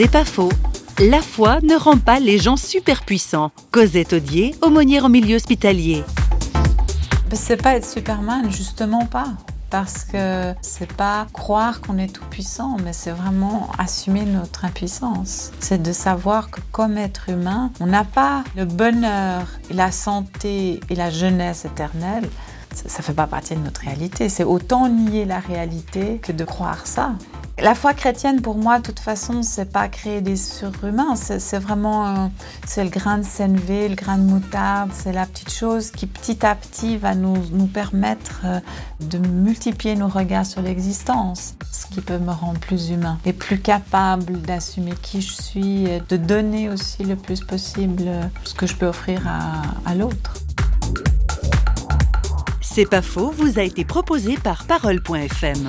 C'est pas faux. La foi ne rend pas les gens super puissants. Cosette Audier, aumônière en milieu hospitalier. C'est pas être Superman, justement pas. Parce que c'est pas croire qu'on est tout puissant, mais c'est vraiment assumer notre impuissance. C'est de savoir que comme être humain, on n'a pas le bonheur, la santé et la jeunesse éternelle. Ça ne fait pas partie de notre réalité. C'est autant nier la réalité que de croire ça. La foi chrétienne, pour moi, de toute façon, c'est pas créer des surhumains. C'est vraiment c'est le grain de sénévé, le grain de moutarde. C'est la petite chose qui, petit à petit, va nous, nous permettre euh, de multiplier nos regards sur l'existence. Ce qui peut me rendre plus humain et plus capable d'assumer qui je suis, et de donner aussi le plus possible ce que je peux offrir à, à l'autre. C'est pas faux, vous a été proposé par Parole.fm.